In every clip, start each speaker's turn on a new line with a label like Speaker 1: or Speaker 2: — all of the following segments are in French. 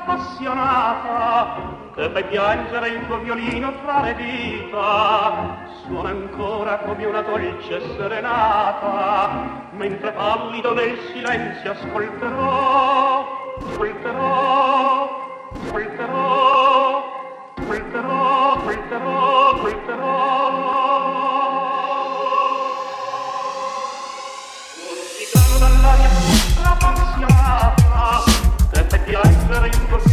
Speaker 1: appassionata che fai piangere il tuo violino tra le dita. Suona ancora come una dolce serenata mentre pallido nel silenzio ascolterò
Speaker 2: era.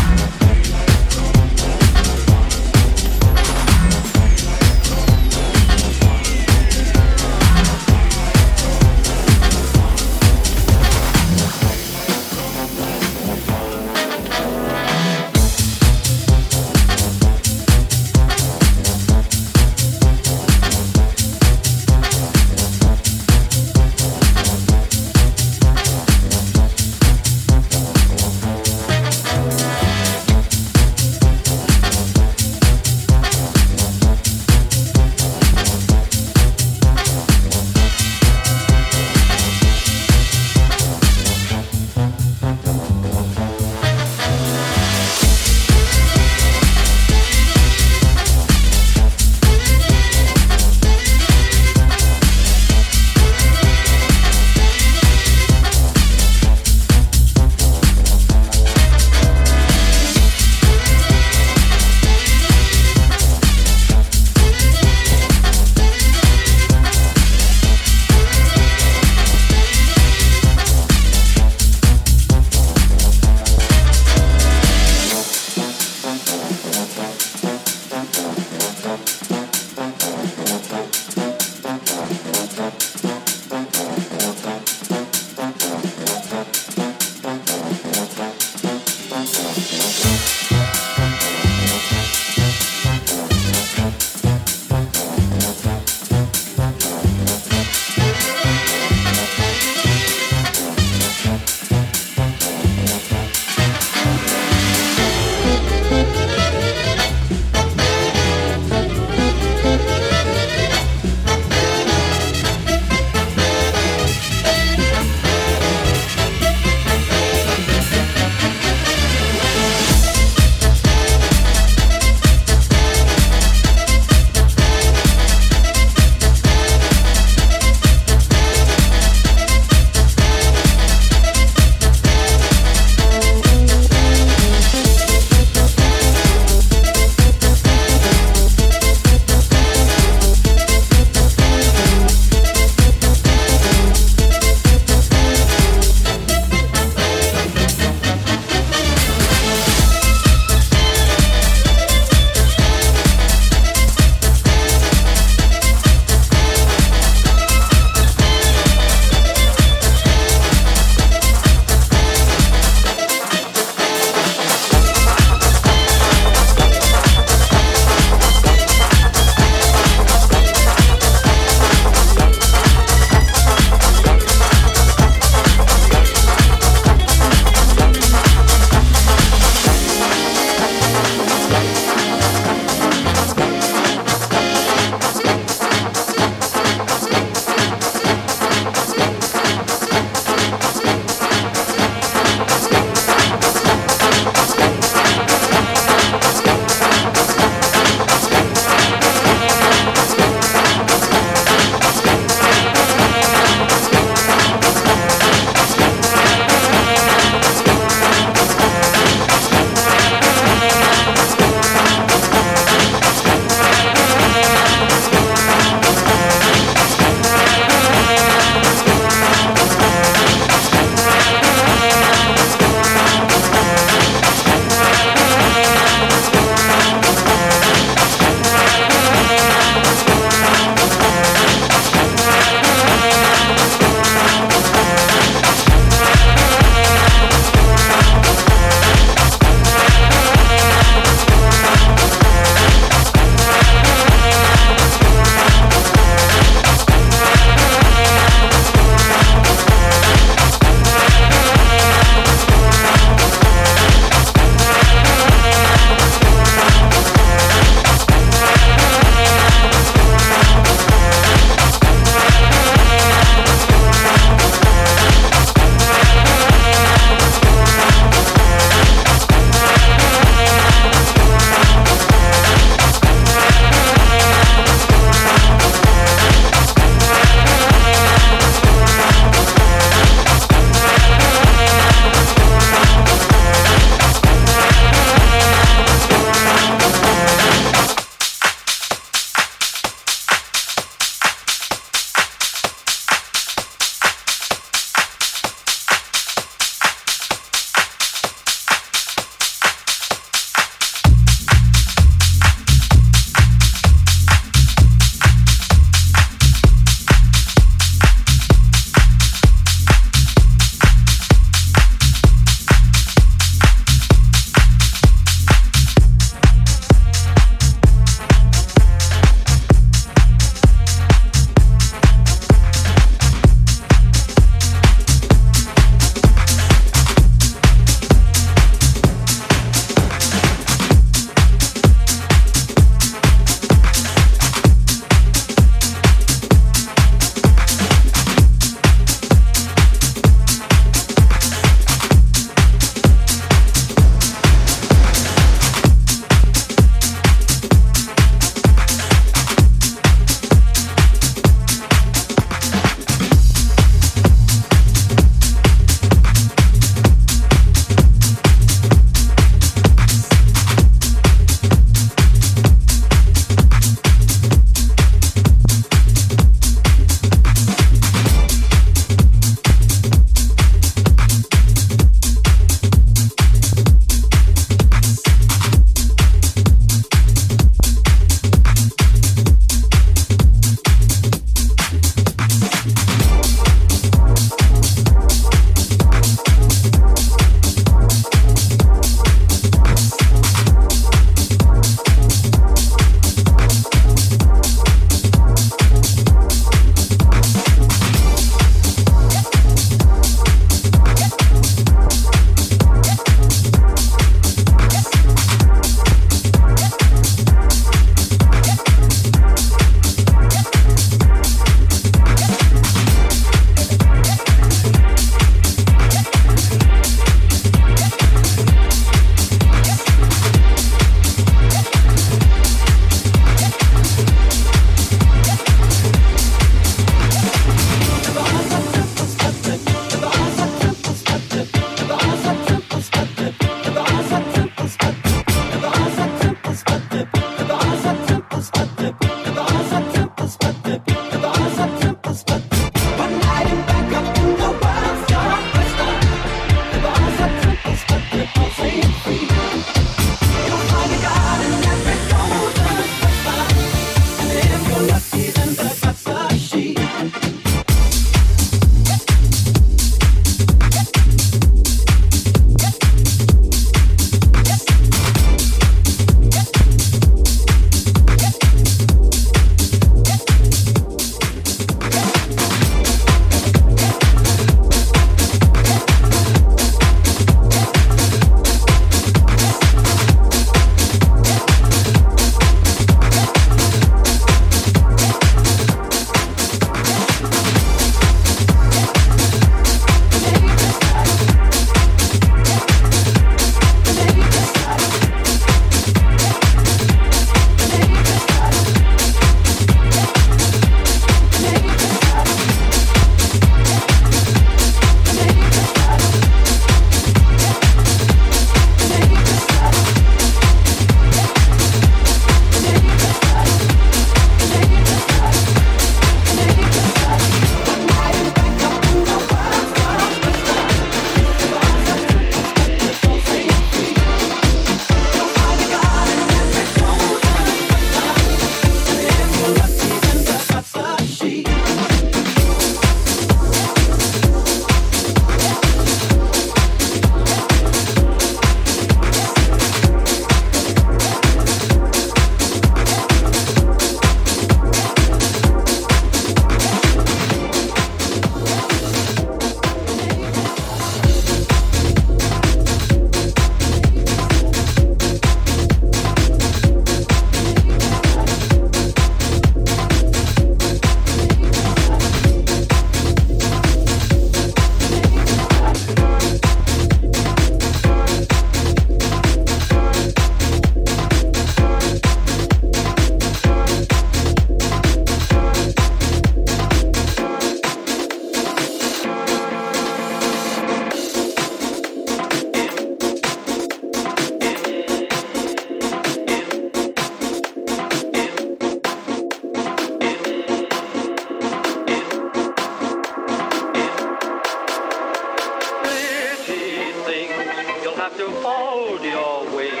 Speaker 2: have to
Speaker 3: fold your wings,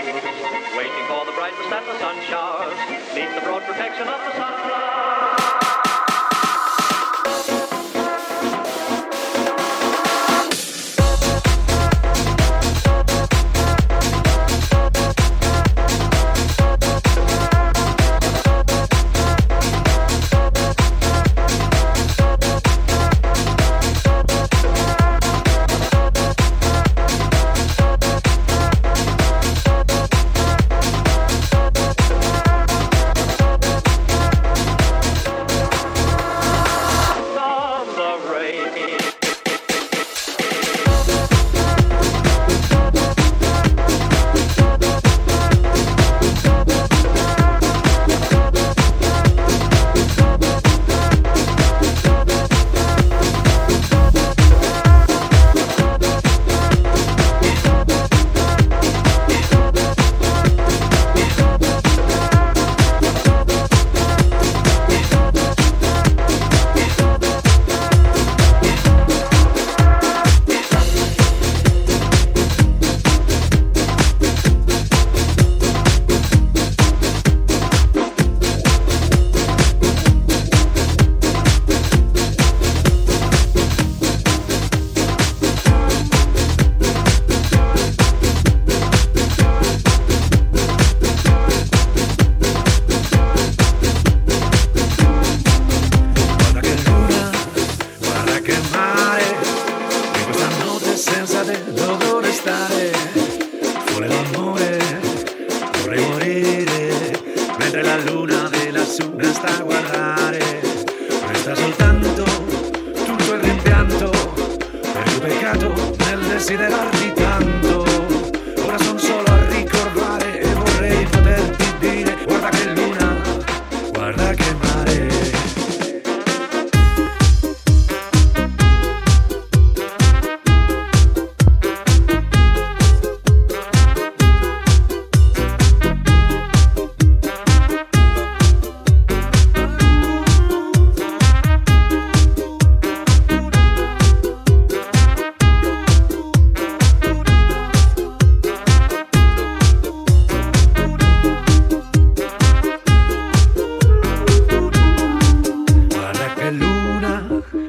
Speaker 3: waiting for the
Speaker 4: brightness that the
Speaker 3: sun showers, neath the broad protection of the
Speaker 5: sunflower.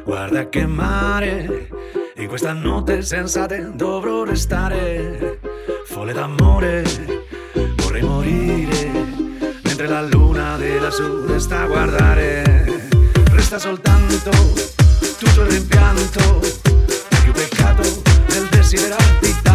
Speaker 5: guarda che mare, in questa notte sensate dovrò restare, folle d'amore, vorrei morire, mentre la luna della sud sta a guardare, resta soltanto tutto il rimpianto, più peccato del desiderarti tanto.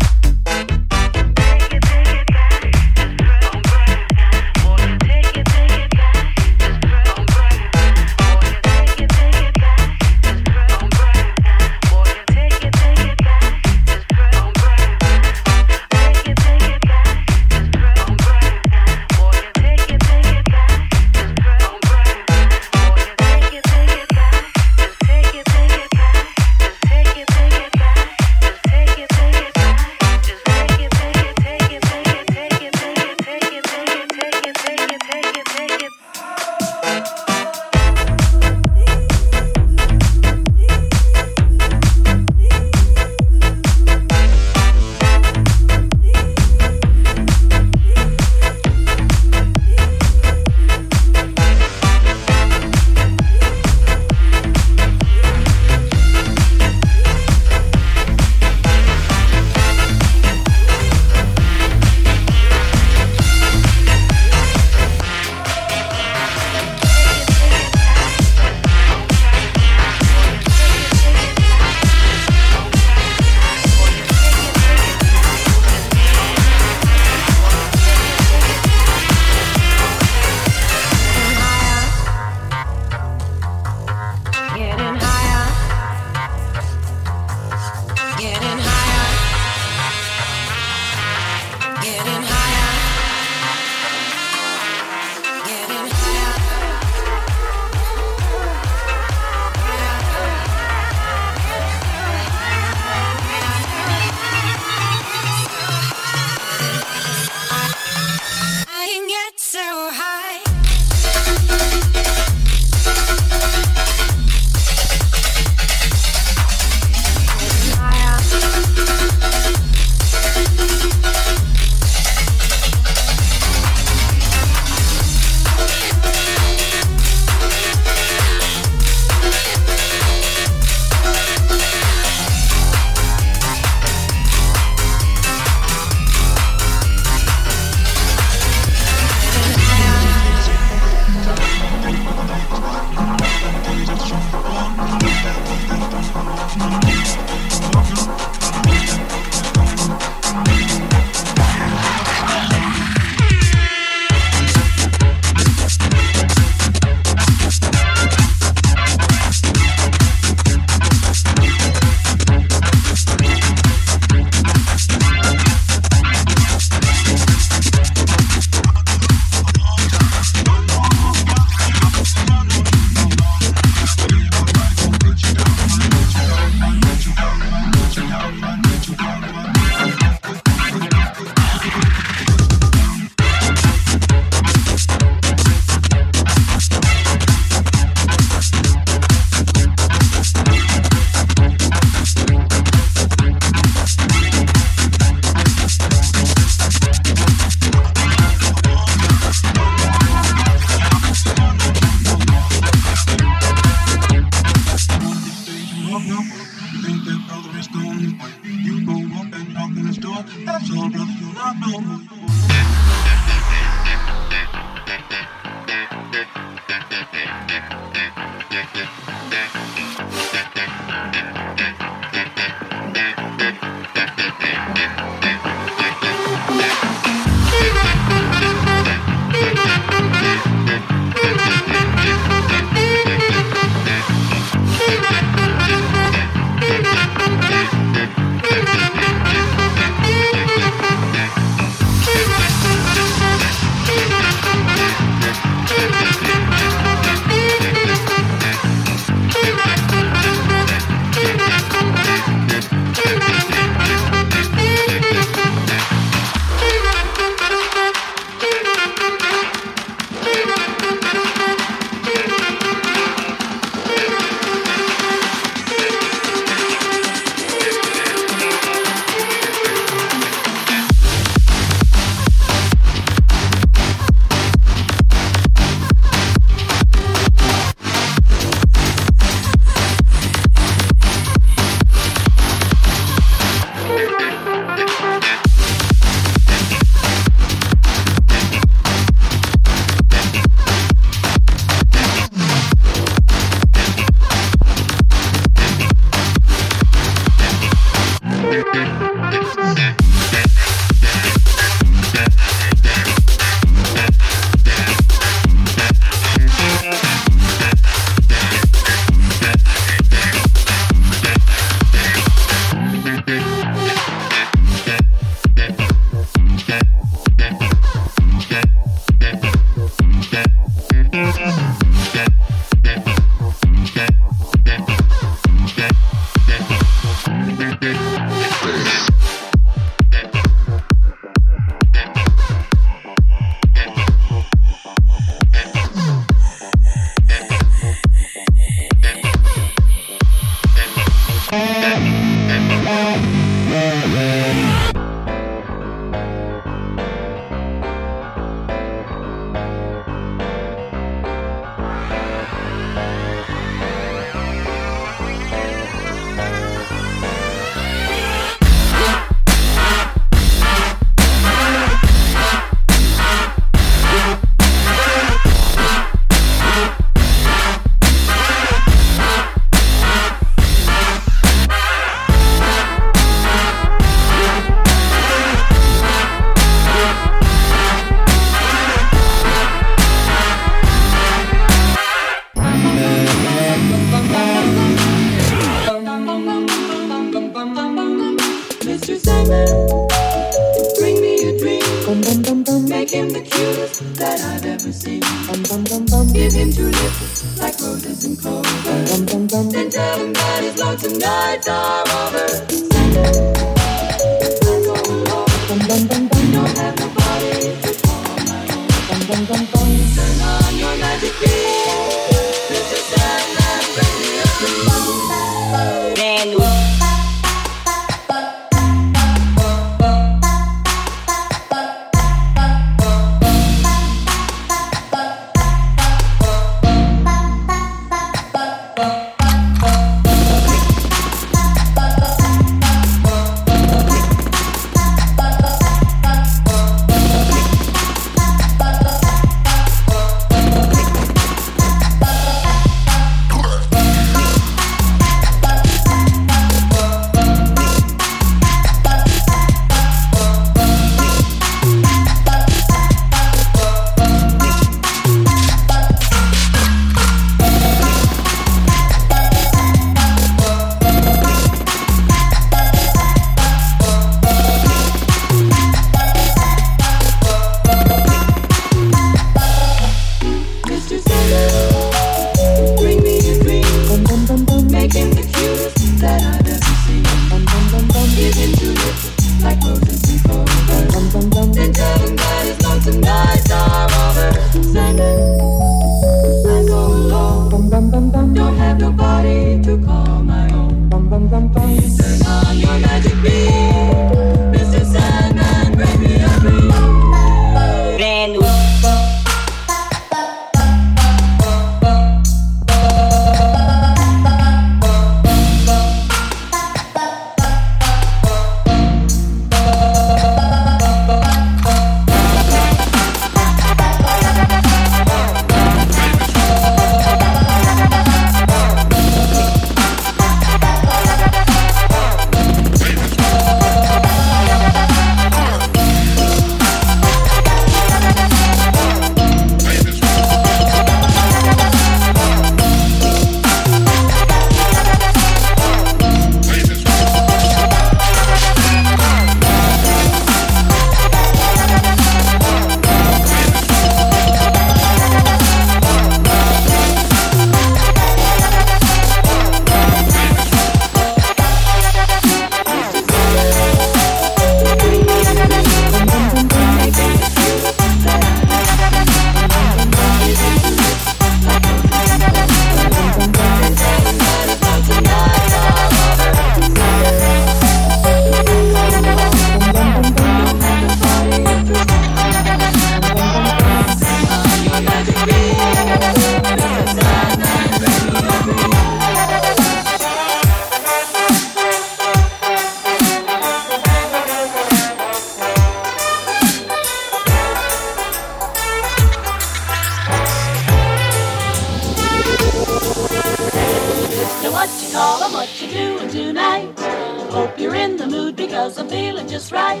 Speaker 6: Hope you're in the mood because I'm feeling just right.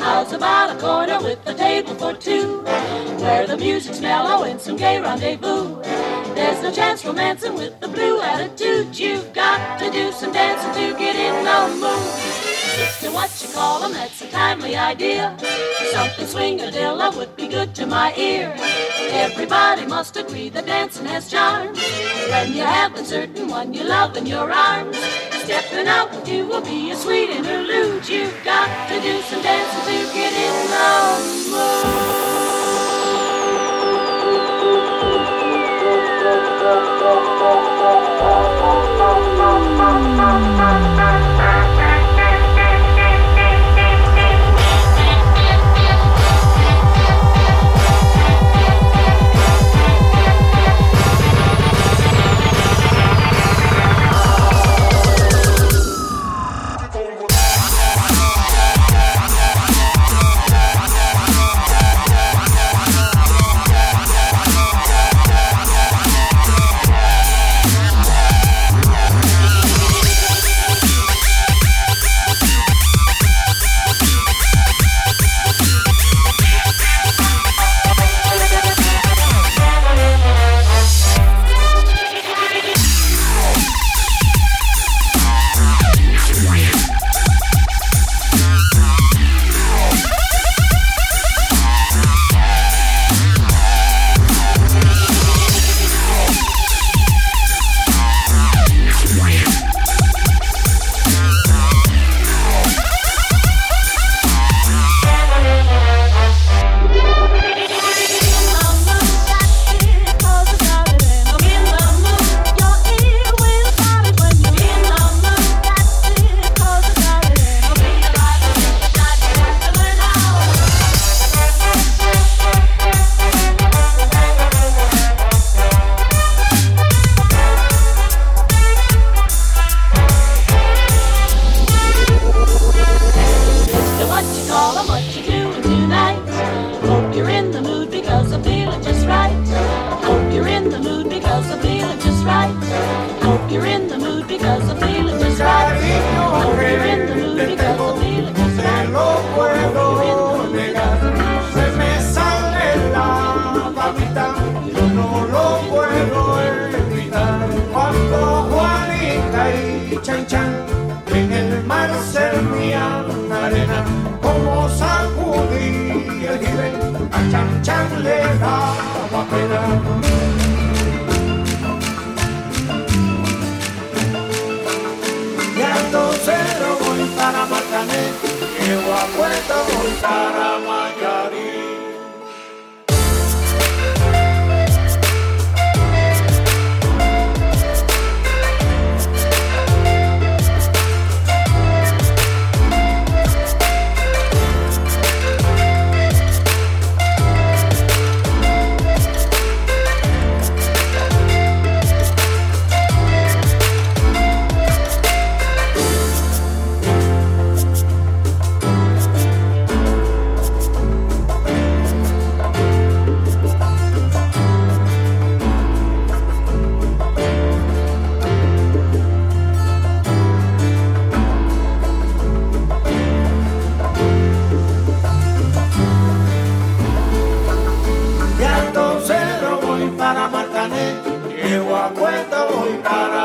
Speaker 6: How's about a corner with a table for two? Where the music's mellow and some gay rendezvous. There's no chance romancing with the blue attitude. You've got to do some dancing to get in the mood. Sister, what you call 'em, that's a timely idea. Something swingadilla would be good to my ear. Everybody must agree that dancing has charms. When you have a certain one you love in your arms, stepping out you will be a sweet interlude. You've got to do some dancing to get in the So
Speaker 7: yo no lo puedo evitar. Cuando Juanita y Chan Chan en el mar servían arena, como sacudí el jibe, a Chan Chan le daba pena. Entonces voy para Marcané, llego a Puerto voy para Mayarí.
Speaker 4: para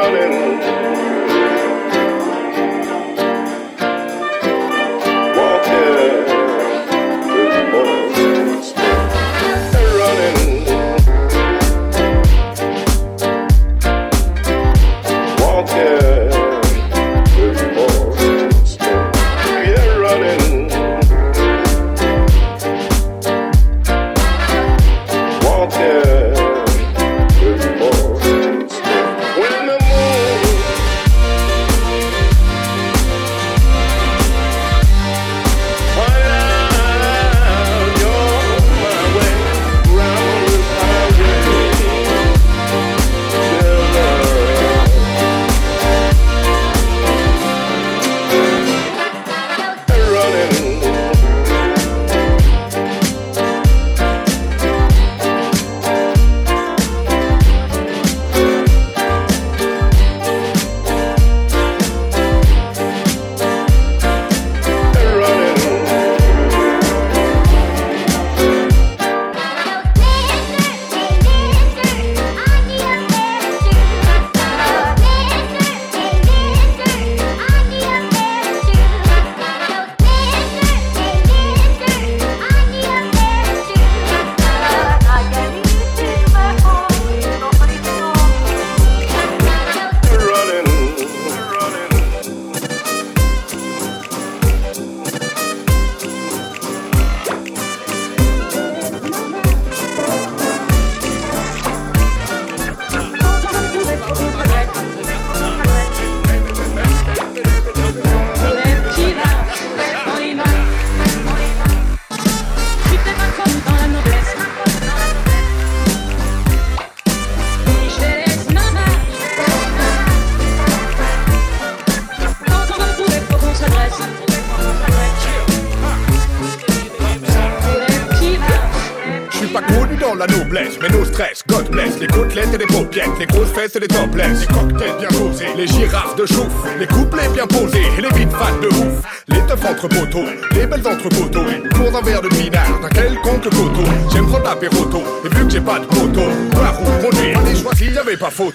Speaker 4: running.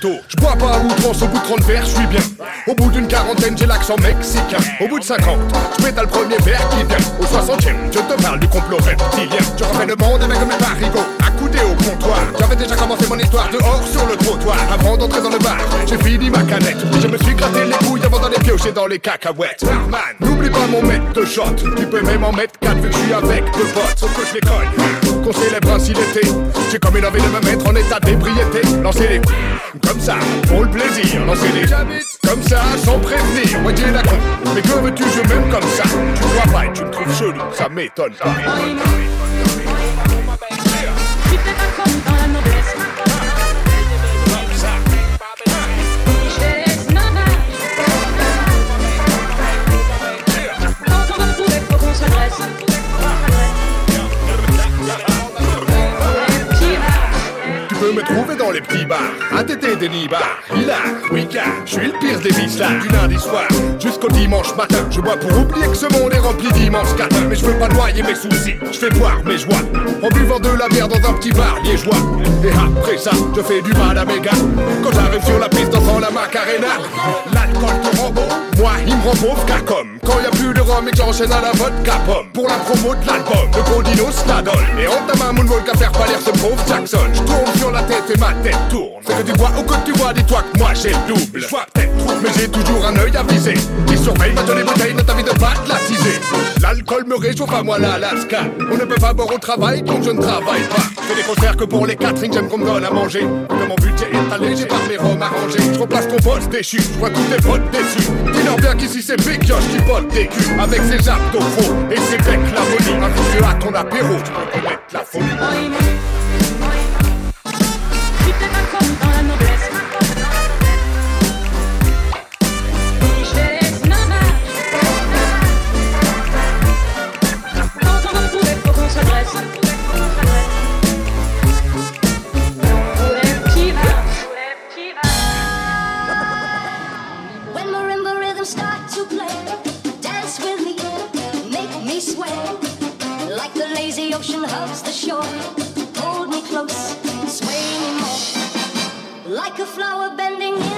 Speaker 8: Je bois pas à outrance, au bout de 30 verres, je suis bien. Au bout d'une quarantaine, j'ai l'accent mexicain. Au bout de 50, je Je refais le monde avec mes parigots, accoudés au comptoir. J'avais déjà commencé mon histoire dehors sur le trottoir. Avant d'entrer dans le bar, j'ai fini ma canette. Je me suis gratté les couilles avant d'aller piocher dans les cacahuètes. Barman, n'oublie pas mon maître de shot. Tu peux même en mettre 4 vu que je suis avec deux potes. Sauf que je les cogne. Qu'on célèbre ainsi l'été. J'ai comme une envie de me mettre en état d'ébriété. Lancer les comme ça, pour le plaisir. Lancer les comme ça, sans prévenir. Moitié la con. Mais que veux-tu, je m'aime comme ça. Tu vois pas et tu me trouves chelou, ça m'étonne pas. Glory. Me trouver dans les petits bars, à tété des nibards, hilar, week je suis le pire des vislards. Du lundi soir jusqu'au dimanche matin, je bois pour oublier que ce monde est rempli d'immenses cadins. Mais je veux pas noyer mes soucis, je fais boire mes joies, en buvant de la bière dans un petit bar liégeois. Et après ça, je fais du mal à mes gars, quand j'arrive sur la piste dans la macarena. L'alcool te rend beau, moi il me rend pauvre car comme quand y a plus de rhum et que j'enchaîne à la vodka pomme. Pour la promo de l'album, le gros dino Stadol. Et on t'a ma moonwalk à faire pâlir ce pauvre Jackson. Je tourne sur la tête ma tête tourne. C'est que tu vois ou que tu vois, dis-toi que moi j'ai le double. Je vois peut-être mais j'ai toujours un œil avisé. Qui surveille ma les bouteilles, ne t'invite pas de la teaser. L'alcool me réchauffe à moi l'Alaska. On ne peut pas boire au travail quand je ne travaille pas. Fais des concerts que pour les catering, j'aime qu'on me donne à manger. Que mon budget est allégé par mes roms arrangés. Je replace ton poste déchu, je vois tous tes potes déçus. Dis-leur bien qu'ici c'est Pékioche qui pote des culs. Avec ses abdos et ses becs l'harmonie. Invite à ton apéro, tu peux commettre la folie.
Speaker 9: Ocean hugs the shore, hold me close, sway me more. Like a flower bending in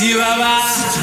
Speaker 6: Si
Speaker 10: baba.